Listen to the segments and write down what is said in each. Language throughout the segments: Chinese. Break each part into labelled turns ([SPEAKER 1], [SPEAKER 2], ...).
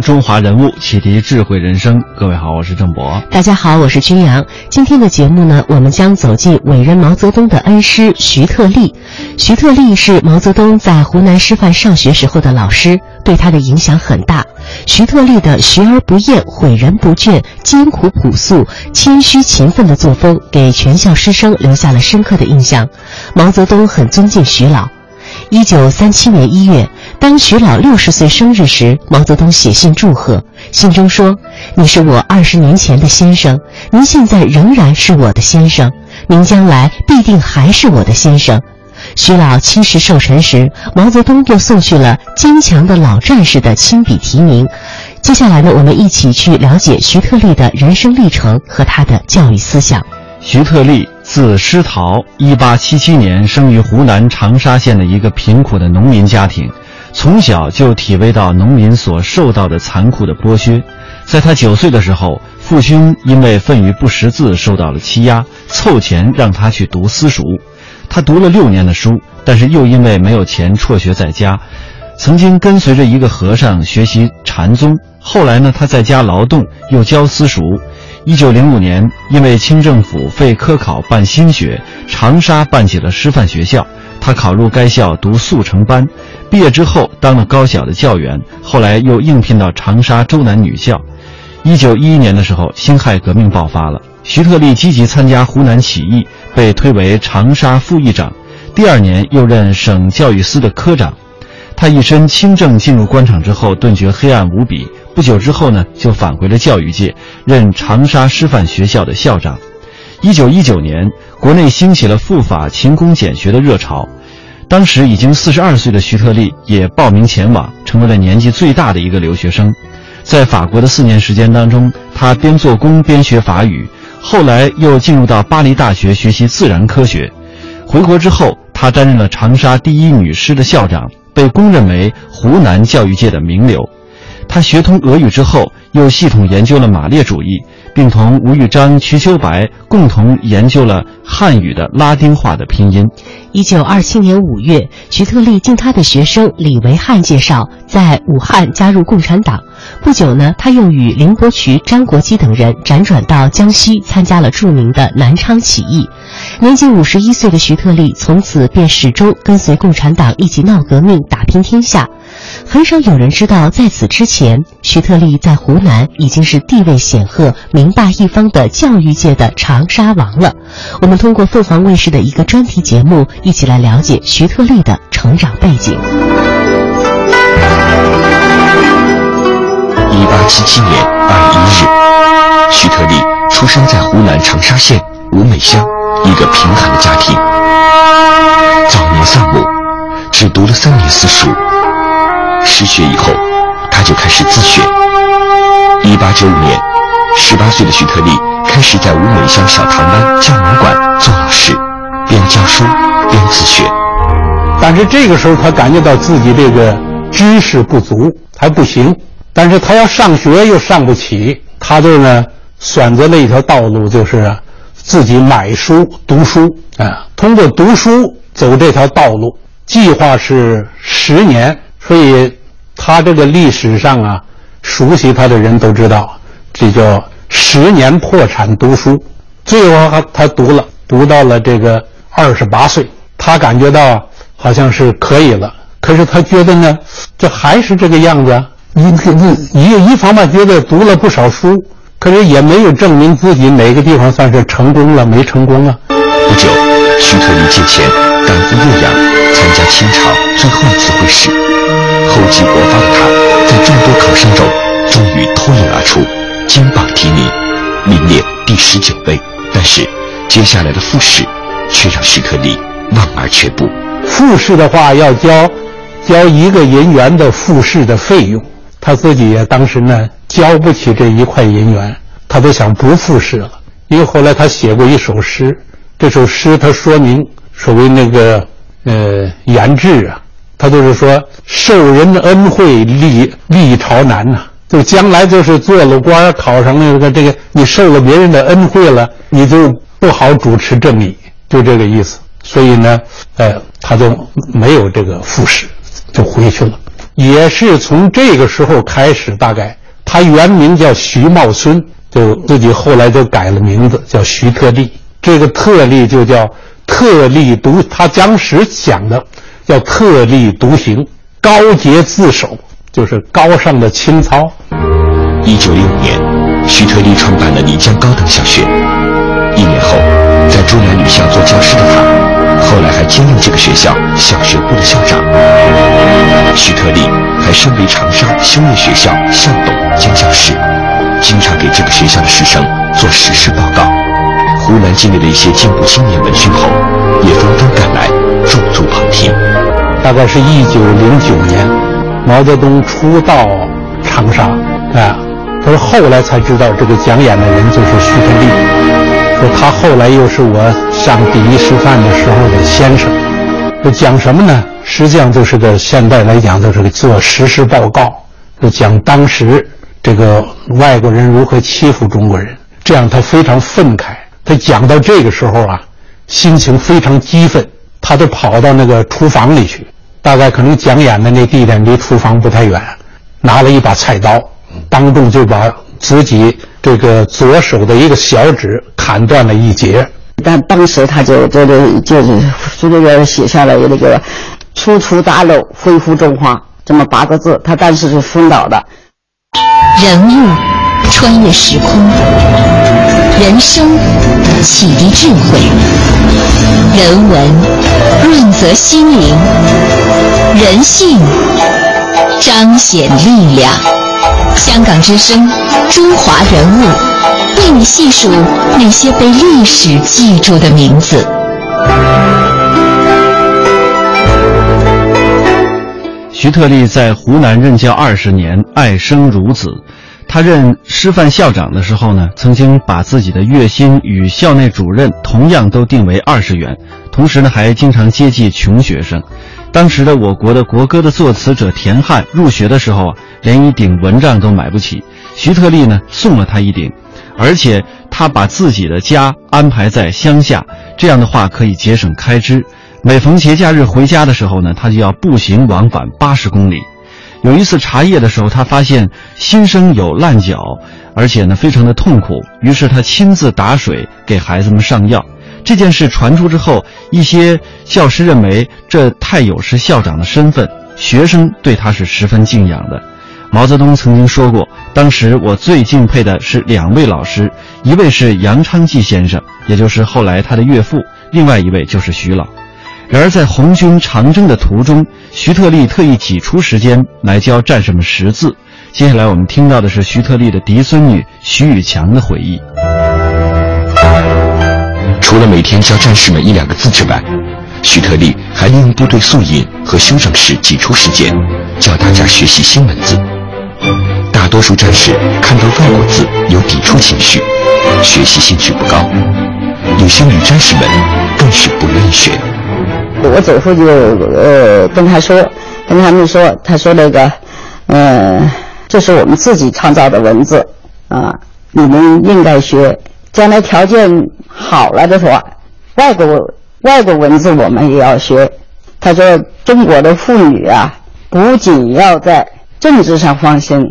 [SPEAKER 1] 中华人物，启迪智慧人生。各位好，我是郑博。
[SPEAKER 2] 大家好，我是君阳。今天的节目呢，我们将走进伟人毛泽东的恩师徐特立。徐特立是毛泽东在湖南师范上学时候的老师，对他的影响很大。徐特立的学而不厌、诲人不倦、艰苦朴素、谦虚勤奋的作风，给全校师生留下了深刻的印象。毛泽东很尊敬徐老。一九三七年一月，当徐老六十岁生日时，毛泽东写信祝贺，信中说：“你是我二十年前的先生，您现在仍然是我的先生，您将来必定还是我的先生。”徐老七十寿辰时，毛泽东又送去了“坚强的老战士”的亲笔题名。接下来呢，我们一起去了解徐特立的人生历程和他的教育思想。
[SPEAKER 1] 徐特立。字施陶，一八七七年生于湖南长沙县的一个贫苦的农民家庭，从小就体味到农民所受到的残酷的剥削。在他九岁的时候，父亲因为愤于不识字受到了欺压，凑钱让他去读私塾。他读了六年的书，但是又因为没有钱辍学在家。曾经跟随着一个和尚学习禅宗，后来呢，他在家劳动，又教私塾。一九零五年，因为清政府废科考办新学，长沙办起了师范学校。他考入该校读速成班，毕业之后当了高小的教员，后来又应聘到长沙周南女校。一九一一年的时候，辛亥革命爆发了，徐特立积极参加湖南起义，被推为长沙副议长。第二年又任省教育司的科长。他一身清正进入官场之后，顿觉黑暗无比。不久之后呢，就返回了教育界，任长沙师范学校的校长。一九一九年，国内兴起了赴法勤工俭学的热潮，当时已经四十二岁的徐特立也报名前往，成为了年纪最大的一个留学生。在法国的四年时间当中，他边做工边学法语，后来又进入到巴黎大学学习自然科学。回国之后，他担任了长沙第一女师的校长，被公认为湖南教育界的名流。他学通俄语之后，又系统研究了马列主义，并同吴玉章、瞿秋白共同研究了汉语的拉丁化的拼音。
[SPEAKER 2] 一九二七年五月，徐特立经他的学生李维汉介绍，在武汉加入共产党。不久呢，他又与林伯渠、张国基等人辗转到江西，参加了著名的南昌起义。年仅五十一岁的徐特立，从此便始终跟随共产党一起闹革命、打拼天下。很少有人知道，在此之前，徐特立在湖南已经是地位显赫、名霸一方的教育界的长沙王了。我们通过凤凰卫视的一个专题节目，一起来了解徐特立的成长背景。
[SPEAKER 3] 一八七七年二月一日，徐特立出生在湖南长沙县吴美乡一个贫寒的家庭。早年丧母，只读了三年私塾。失学以后，他就开始自学。一八九五年，十八岁的徐特立开始在吴美乡小堂湾教门馆做老师，边教书边自学。
[SPEAKER 4] 但是这个时候，他感觉到自己这个知识不足，还不行。但是他要上学又上不起，他就呢选择了一条道路，就是自己买书读书啊。通过读书走这条道路，计划是十年。所以，他这个历史上啊，熟悉他的人都知道，这叫十年破产读书。最后他他读了，读到了这个二十八岁，他感觉到好像是可以了。可是他觉得呢，这还是这个样子。一一一方面觉得读了不少书，可是也没有证明自己哪个地方算是成功了，没成功啊。
[SPEAKER 3] 不久，徐特立借钱赶赴洛阳，参加清朝最后一次会试。厚积薄发的他，在众多考生中，终于脱颖而出，金榜题名，名列第十九位。但是，接下来的复试，却让徐特立望而却步。
[SPEAKER 4] 复试的话，要交，交一个银元的复试的费用，他自己也当时呢，交不起这一块银元。他都想不复试了。因为后来他写过一首诗，这首诗他说明所谓那个呃言志啊，他就是说受人的恩惠立立朝难呐，就将来就是做了官考上那个这个，你受了别人的恩惠了，你就不好主持正义，就这个意思。所以呢，呃，他就没有这个复试，就回去了。也是从这个时候开始，大概他原名叫徐茂孙。就自己后来就改了名字，叫徐特立。这个特例就叫特立独，他当时讲的叫特立独行，高洁自守，就是高尚的清操。
[SPEAKER 3] 一九六五年，徐特立创办了漓江高等小学。一年后，在珠南女校做教师的他，后来还兼任这个学校小学部的校长。徐特立还身为长沙修业学校校董兼教师。经常给这个学校的师生做实事报告。湖南境内的一些进步青年闻讯后，也纷纷赶来驻足旁听。
[SPEAKER 4] 大概是一九零九年，毛泽东初到长沙，啊，他说后来才知道这个讲演的人就是徐特立，说他后来又是我上第一师范的时候的先生。说讲什么呢？实际上就是个现在来讲就是个做实事报告，就讲当时。这个外国人如何欺负中国人？这样他非常愤慨。他讲到这个时候啊，心情非常激愤，他就跑到那个厨房里去。大概可能讲演的那地点离厨房不太远，拿了一把菜刀，当众就把自己这个左手的一个小指砍断了一截。
[SPEAKER 5] 但当时他就这就就是书里边写下了那个“初出大肉，恢复中华”这么八个字。他当时是 fund 导的。
[SPEAKER 6] 人物穿越时空，人生启迪智慧，人文润泽心灵，人性彰显力量。香港之声，中华人物，为你细数那些被历史记住的名字。
[SPEAKER 1] 徐特立在湖南任教二十年，爱生如子。他任师范校长的时候呢，曾经把自己的月薪与校内主任同样都定为二十元，同时呢，还经常接济穷学生。当时的我国的国歌的作词者田汉入学的时候啊，连一顶蚊帐都买不起，徐特立呢送了他一顶，而且他把自己的家安排在乡下，这样的话可以节省开支。每逢节假日回家的时候呢，他就要步行往返八十公里。有一次茶叶的时候，他发现新生有烂脚，而且呢非常的痛苦，于是他亲自打水给孩子们上药。这件事传出之后，一些教师认为这太有失校长的身份，学生对他是十分敬仰的。毛泽东曾经说过，当时我最敬佩的是两位老师，一位是杨昌济先生，也就是后来他的岳父，另外一位就是徐老。然而，在红军长征的途中，徐特立特意挤出时间来教战士们识字。接下来，我们听到的是徐特立的嫡孙女徐宇强的回忆。
[SPEAKER 3] 除了每天教战士们一两个字之外，徐特立还利用部队宿营和休整时挤出时间，教大家学习新文字。大多数战士看到外国字有抵触情绪，学习兴趣不高；有些女战士们更是不愿意学。
[SPEAKER 5] 我祖父就呃跟他说，跟他们说，他说那个，呃，这是我们自己创造的文字啊，你们应该学。将来条件好了的话，外国外国文字我们也要学。他说，中国的妇女啊，不仅要在政治上翻身，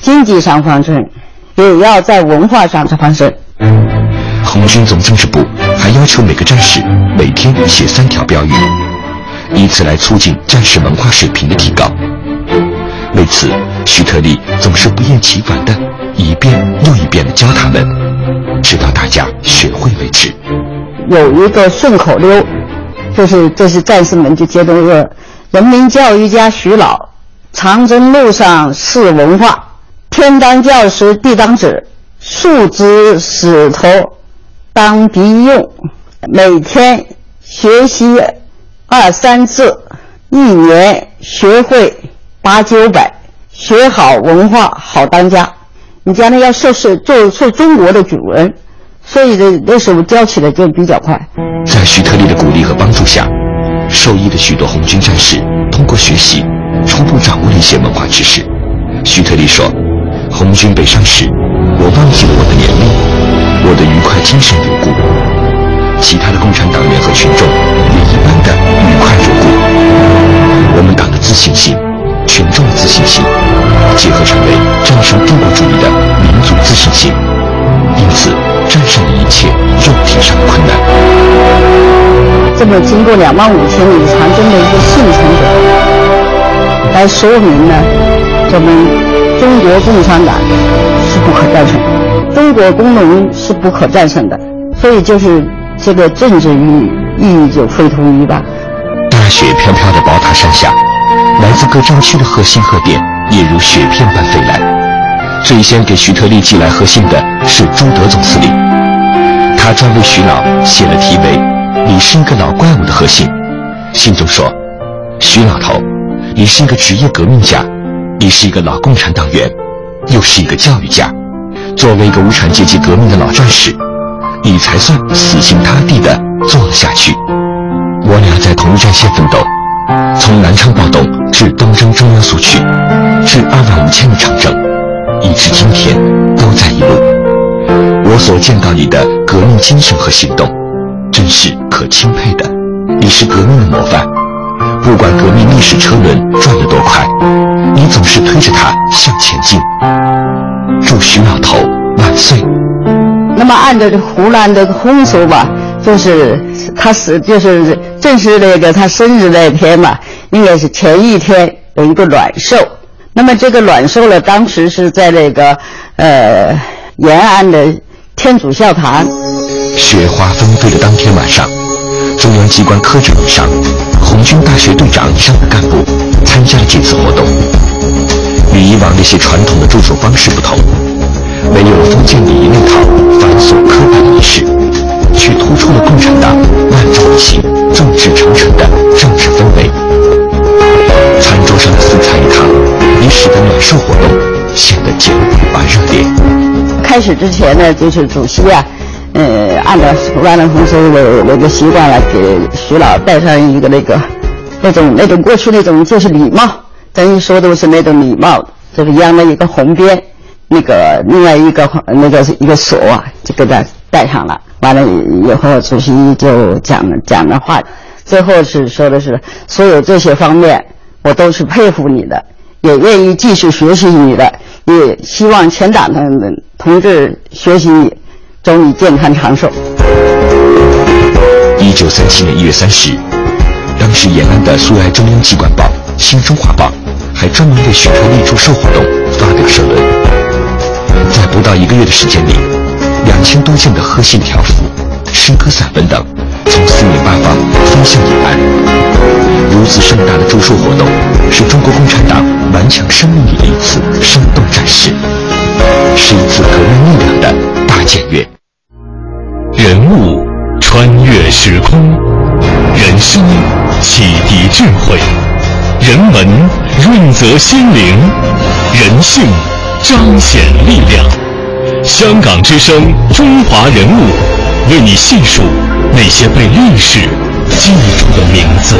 [SPEAKER 5] 经济上翻身，也要在文化上翻身。
[SPEAKER 3] 红军总政治部还要求每个战士每天写三条标语，以此来促进战士文化水平的提高。为此，徐特立总是不厌其烦的一遍又一遍的教他们，直到大家学会为止。
[SPEAKER 5] 有一个顺口溜，就是这是战士们就接着说：“人民教育家徐老，长征路上是文化，天当教师地当指，树枝石头。”当兵用，每天学习二三次，一年学会八九百，学好文化好当家。你将来要受是做做中国的主人，所以这那时候教起来就比较快。
[SPEAKER 3] 在徐特立的鼓励和帮助下，受益的许多红军战士通过学习，初步掌握了一些文化知识。徐特立说：“红军北上时，我忘记了我的年龄，我的愉快精神如故。其他的共产党员和群众也一般的愉快如故。我们党的自信心，群众的自信心，结合成为战胜帝国主义的民族自信心，因此战胜了一切肉体上的困难。
[SPEAKER 5] 这么经过两万五千里长征的一个幸存者，来说明呢，我们中国共产党是不可战胜的，中国工农是不可战胜的，所以就是这个政治意意义就非同一般。
[SPEAKER 3] 大雪飘飘的宝塔山下，来自各战区的贺信贺电也如雪片般飞来。最先给徐特立寄来贺信的是朱德总司令，他专为徐老写了题为“你是一个老怪物”的贺信。信中说：“徐老头，你是一个职业革命家，你是一个老共产党员，又是一个教育家。作为一个无产阶级革命的老战士，你才算死心塌地地做了下去。我俩在同一战线奋斗，从南昌暴动至东征中央苏区，至二万五千里长征，一直今天都在一路。我所见到你的革命精神和行动，真是可钦佩的。你是革命的模范，不管革命历史车轮转得多快，你总是推着它向前进。祝徐老头万岁！
[SPEAKER 5] 那么按照这湖南的风俗吧，就是他是就是正是那个他生日那天嘛，应该是前一天有一个暖寿。那么这个暖寿呢，当时是在那个呃延安的天主教堂。
[SPEAKER 3] 雪花纷飞的当天晚上，中央机关科举会上，红军大学队长以上的干部参加了这次活动。与以往那些传统的住宿方式不同，没有封建礼仪那套繁琐刻板仪式，却突出了共产党万众一心、众志成城的政治氛围。餐桌上的四菜一汤，也使得暖寿活动显得简朴而热烈。
[SPEAKER 5] 开始之前呢，就是主席啊，呃，按照湖南的风俗的那个习惯来给徐老戴上一个那个那种那种过去那种就是礼帽，咱一说都是那种礼帽，就是央了一个红边，那个另外一个那个一个锁啊，就给他戴上了。完了以后，主席就讲讲的话，最后是说的是所有这些方面，我都是佩服你的，也愿意继续学习你的，也希望全党的同志学习你，祝你健康长寿。
[SPEAKER 3] 一九三七年一月三十日，当时延安的苏埃中央机关报《新中华报》还专门为许特立祝寿活动发表社论。在不到一个月的时间里，两千多件的贺信条幅、诗歌散文等，从四面八方飞向延安。如此盛大的祝寿活动，是中国共产党顽强生命里的一次生动展示，是一次革命力量的检阅。
[SPEAKER 7] 人物穿越时空，人生启迪智慧，人文润泽心灵，人性彰显力量。香港之声，中华人物，为你细数那些被历史记住的名字。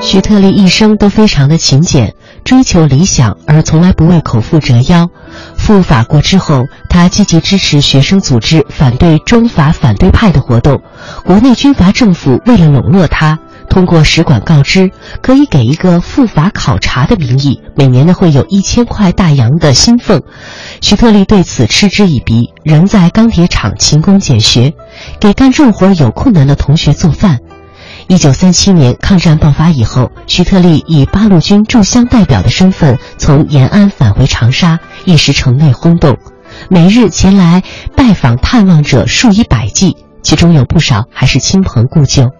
[SPEAKER 2] 徐特立一生都非常的勤俭，追求理想，而从来不为口腹折腰。赴法国之后，他积极支持学生组织反对中法反对派的活动。国内军阀政府为了笼络他，通过使馆告知，可以给一个赴法考察的名义，每年呢会有一千块大洋的薪俸。徐特立对此嗤之以鼻，仍在钢铁厂勤工俭学，给干重活有困难的同学做饭。一九三七年抗战爆发以后，徐特立以八路军驻湘代表的身份从延安返回长沙，一时城内轰动，每日前来拜访探望者数以百计，其中有不少还是亲朋故旧。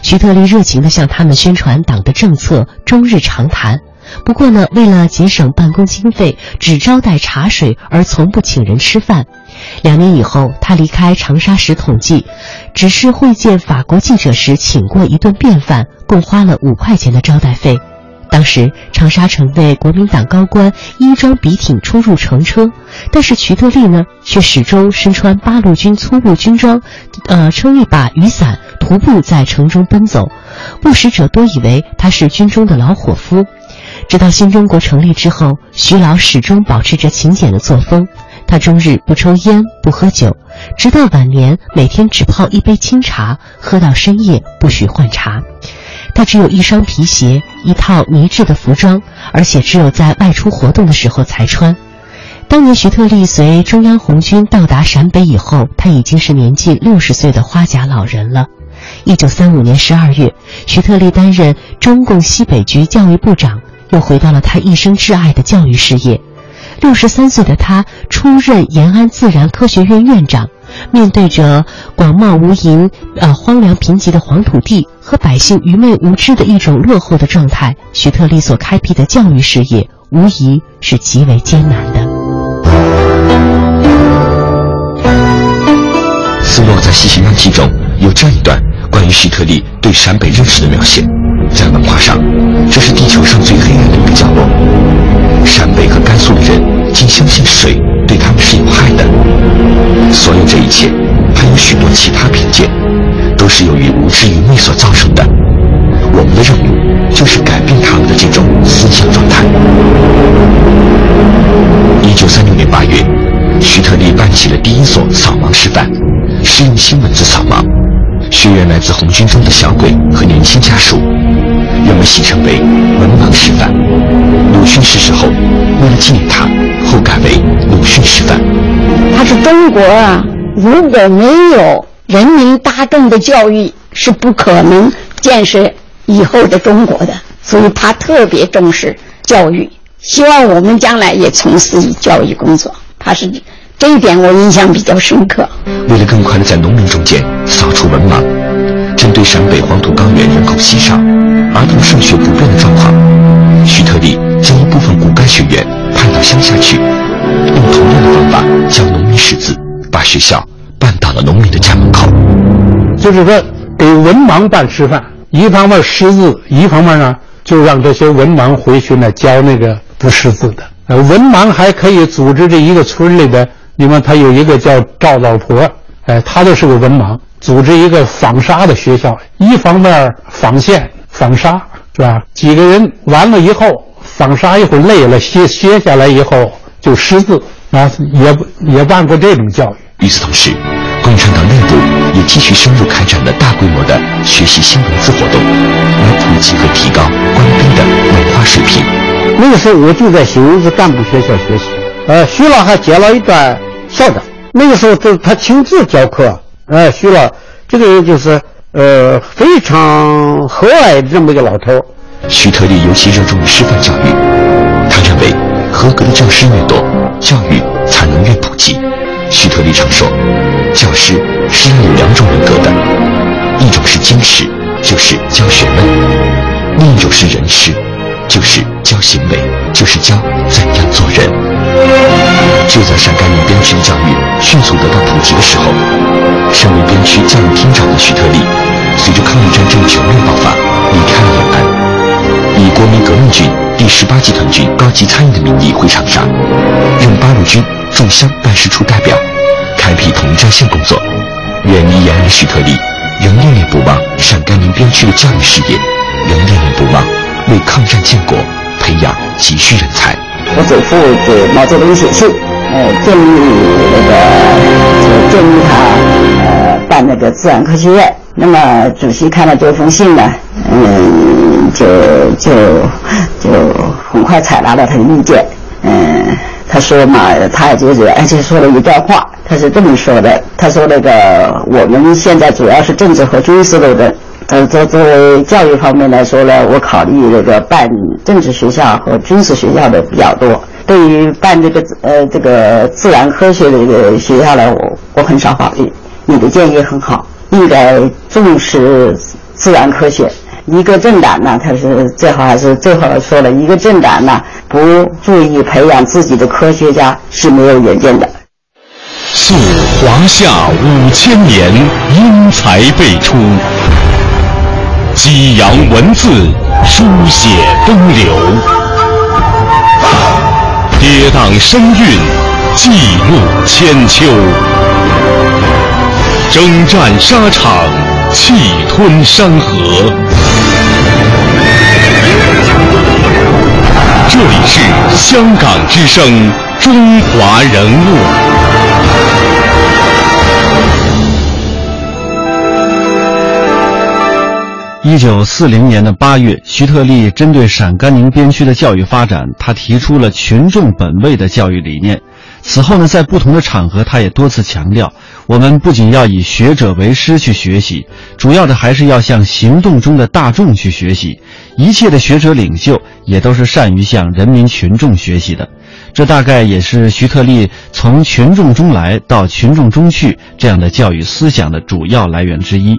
[SPEAKER 2] 徐特立热情地向他们宣传党的政策，终日长谈。不过呢，为了节省办公经费，只招待茶水，而从不请人吃饭。两年以后，他离开长沙时统计，只是会见法国记者时请过一顿便饭，共花了五块钱的招待费。当时长沙城内国民党高官衣装笔挺出入乘车，但是徐特立呢却始终身穿八路军粗布军装，呃，撑一把雨伞，徒步在城中奔走。不识者多以为他是军中的老伙夫。直到新中国成立之后，徐老始终保持着勤俭的作风。他终日不抽烟不喝酒，直到晚年每天只泡一杯清茶，喝到深夜不许换茶。他只有一双皮鞋，一套呢制的服装，而且只有在外出活动的时候才穿。当年徐特立随中央红军到达陕北以后，他已经是年近六十岁的花甲老人了。一九三五年十二月，徐特立担任中共西北局教育部长，又回到了他一生挚爱的教育事业。六十三岁的他出任延安自然科学院院长。面对着广袤无垠、呃荒凉贫瘠的黄土地和百姓愚昧无知的一种落后的状态，徐特立所开辟的教育事业无疑是极为艰难的。
[SPEAKER 3] 斯诺在《西行日记》中有这样一段关于徐特立对陕北认识的描写：在文化上，这是地球上最黑暗的一个角落。陕北和甘肃的人竟相信水对他们是有害的。所有这一切，还有许多其他偏见，都是由于无知愚昧所造成的。我们的任务就是改变他们的这种思想状态。一九三六年八月，徐特立办起了第一所扫盲师范，是用新文字扫盲。学员来自红军中的小鬼和年轻家属，人们戏称为“文盲师范”。鲁迅逝世后，为了纪念他，后改为鲁迅师范。
[SPEAKER 5] 他是中国啊，如果没有人民大众的教育，是不可能建设以后的中国的。所以他特别重视教育，希望我们将来也从事教育工作。他是这一点我印象比较深刻。
[SPEAKER 3] 为了更快地在农民中间扫除文盲，针对陕北黄土高原人口稀少、儿童上学不便的状况，徐特立将一部分骨干学员派到乡下去。用同样的方法教农民识字，把学校办到了农民的家门口。
[SPEAKER 4] 就是说，给文盲办师范，一方面识字，一方面呢，就让这些文盲回去呢教那个不识字的。呃，文盲还可以组织这一个村里的，你看他有一个叫赵老婆，哎，他就是个文盲，组织一个纺纱的学校，一方面纺线、纺纱，是吧？几个人完了以后，纺纱一会儿累了，歇歇下来以后。就识字啊，也也办过这种教育。
[SPEAKER 3] 与此同时，共产党内部也继续深入开展了大规模的学习新文字活动，来普及和提高官兵的文化水平。
[SPEAKER 8] 那个时候我就在新文字干部学校学习，呃，徐老还接了一段校长。那个时候他他亲自教课，呃，徐老这个人就是呃非常和蔼的这么一个老头。
[SPEAKER 3] 徐特立尤其热衷于师范教育，他认为。合格的教师越多，教育才能越普及。徐特立常说，教师是要有两种人格的，一种是经师，就是教学问；另一种是人师，就是教行为，就是教怎样做人。就在陕甘宁边区的教育迅速得到普及的时候，身为边区教育厅长的徐特立，随着抗日战争全面爆发，离开了延安，以国民革命军。第十八集团军高级参议的名义回长沙，任八路军驻湘办事处代表，开辟统一战线工作。远离延安的徐特立，仍念念不忘陕甘宁边区的教育事业，仍念念不忘为抗战建国培养急需人才。
[SPEAKER 5] 我祖父给毛泽东写信，呃，建议那个就建议他呃办那个自然科学院。那么主席看了这封信呢，嗯，就就就很快采纳了他的意见。嗯，他说嘛，他就是而且说了一段话，他是这么说的：他说那个我们现在主要是政治和军事类的，呃，作作为教育方面来说呢，我考虑那个办政治学校和军事学校的比较多。对于办这个呃这个自然科学的一个学校呢，我我很少考虑。你的建议很好。应该重视自然科学。一个政党呢，他是最好还是最好说了，一个政党呢不注意培养自己的科学家是没有远见的。
[SPEAKER 7] 溯华夏五千年，英才辈出；激扬文字，书写风流，跌宕声韵，记录千秋，征战沙场，气吞山河。这里是香港之声，中华人物。
[SPEAKER 1] 一九四零年的八月，徐特立针对陕甘宁边区的教育发展，他提出了群众本位的教育理念。此后呢，在不同的场合，他也多次强调，我们不仅要以学者为师去学习，主要的还是要向行动中的大众去学习。一切的学者领袖也都是善于向人民群众学习的。这大概也是徐特立从群众中来到群众中去这样的教育思想的主要来源之一。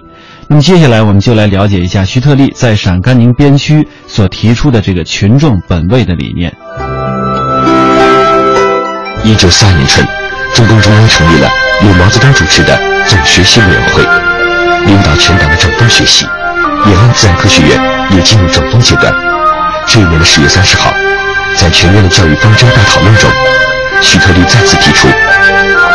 [SPEAKER 1] 那么接下来我们就来了解一下徐特立在陕甘宁边区所提出的这个群众本位的理念。
[SPEAKER 3] 一九四二年春，中共中央成立了由毛泽东主持的总学习委员会，领导全党的整风学习。延安自然科学院也进入整风阶段。这一年的十月三十号，在全院的教育方针大讨论中，徐特立再次提出，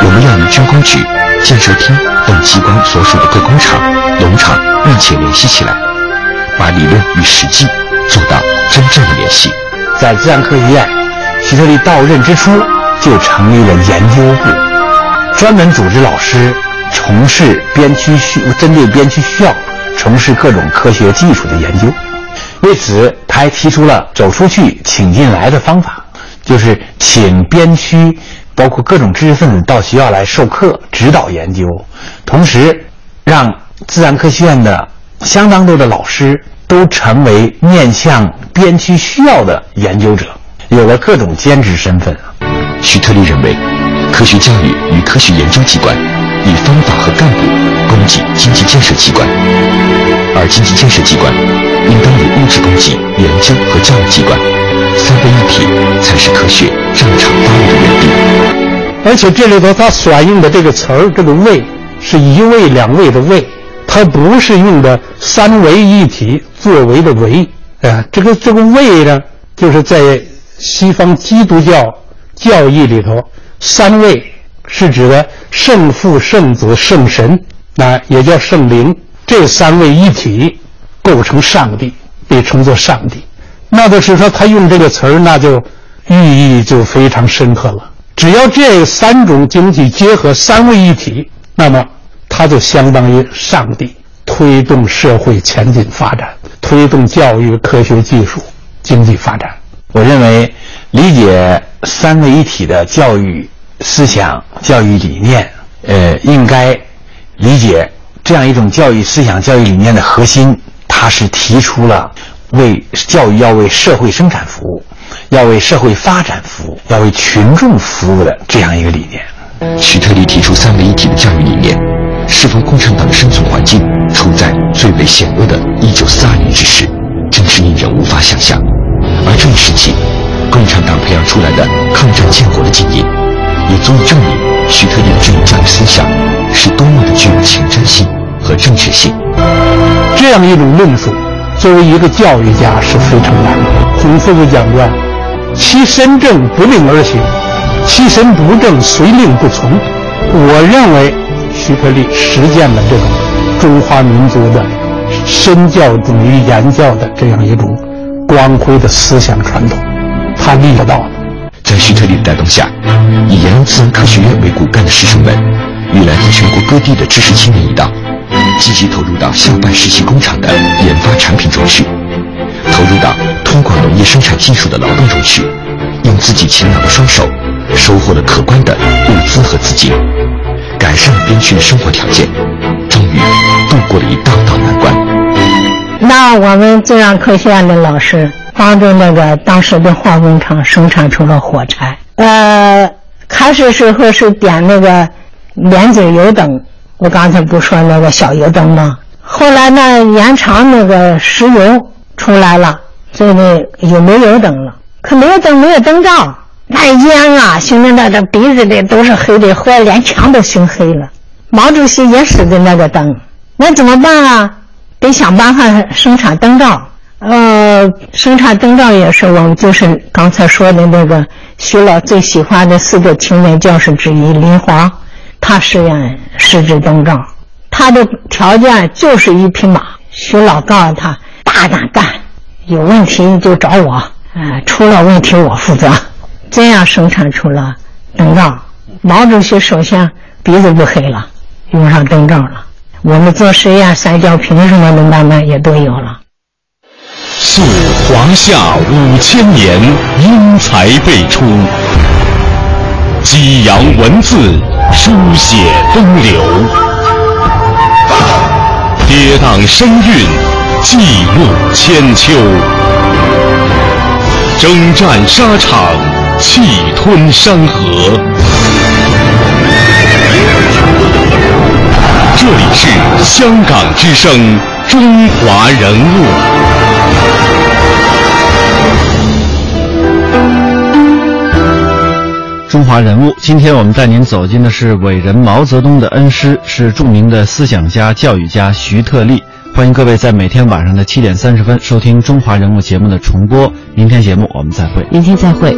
[SPEAKER 3] 我们要与军工局、建设厅等机关所属的各工厂、农场密切联系起来，把理论与实际做到真正的联系。
[SPEAKER 4] 在自然科学院，徐特立到任之初就成立了研究部，专门组织老师从事边区需针对边区需要从事各种科学技术的研究。为此，他还提出了“走出去，请进来”的方法，就是请边区包括各种知识分子到学校来授课、指导研究，同时让自然科学院的相当多的老师都成为面向边区需要的研究者，有了各种兼职身份。
[SPEAKER 3] 徐特立认为，科学教育与科学研究机关以方法和干部供给经济建设机关，而经济建设机关应当以物质供给研究和教育机关，三位一体才是科学正常发育的原地。
[SPEAKER 4] 而且这里头他所用的这个词儿，这个“位”是一位、两位的“位”，它不是用的三位一体作为的“为”。啊，这个这个“位”呢，就是在西方基督教教义里头，三位是指的圣父、圣子、圣神，啊，也叫圣灵，这三位一体构成上帝，被称作上帝。那就是说，他用这个词儿，那就寓意就非常深刻了。只要这三种经济结合，三位一体，那么它就相当于上帝推动社会前进发展，推动教育、科学技术、经济发展。我认为，理解三位一体的教育思想、教育理念，呃，应该理解这样一种教育思想、教育理念的核心，它是提出了为教育要为社会生产服务。要为社会发展服务，要为群众服务的这样一个理念。
[SPEAKER 3] 徐特立提出三位一体的教育理念，适逢共产党生存环境处在最为险恶的1942年之时，真是令人无法想象。而这一时期，共产党培养出来的抗战建国的精英，也足以证明徐特立的这种教育思想是多么的具有前瞻性和正确性。
[SPEAKER 4] 这样一种论述。作为一个教育家是非常难的。孔夫子讲过：“其身正不令而行，其身不正虽令不从。”我认为徐特立实践了这种中华民族的身教重于言教的这样一种光辉的思想传统，他立得到。
[SPEAKER 3] 在徐特立的带动下，以延安自然科学院为骨干的师生们，与来自全国各地的知识青年一道。积极投入到校办实习工厂的研发产品中去，投入到推广农业生产技术的劳动中去，用自己勤劳的双手，收获了可观的物资和资金，改善了边区的生活条件，终于度过了一道道难关。
[SPEAKER 9] 那我们自然科学院的老师帮助那个当时的化工厂生产出了火柴。呃，开始时候是点那个莲子油灯。我刚才不说那个小油灯吗？后来呢，延长那个石油出来了，就那，有煤油灯了。可煤油灯，没有灯罩，那烟啊，熏的那个鼻子里都是黑的，后来连墙都熏黑了。毛主席也使的那个灯，那怎么办啊？得想办法生产灯罩。呃，生产灯罩也是我们就是刚才说的那个徐老最喜欢的四个青年教师之一林华，他实验试制灯罩，他的条件就是一匹马。徐老告诉他大胆干，有问题你就找我，呃，出了问题我负责。这样生产出了灯罩。毛主席首先鼻子不黑了，用上灯罩了。我们做实验三角瓶什么的，慢慢也都有了。
[SPEAKER 7] 溯华夏五千年，英才辈出；激扬文字，书写风流；跌宕声韵，记录千秋；征战沙场，气吞山河。这里是香港之声《中华人物》。
[SPEAKER 1] 中华人物，今天我们带您走进的是伟人毛泽东的恩师，是著名的思想家、教育家徐特立。欢迎各位在每天晚上的七点三十分收听《中华人物》节目的重播。明天节目我们再会。
[SPEAKER 2] 明天再会。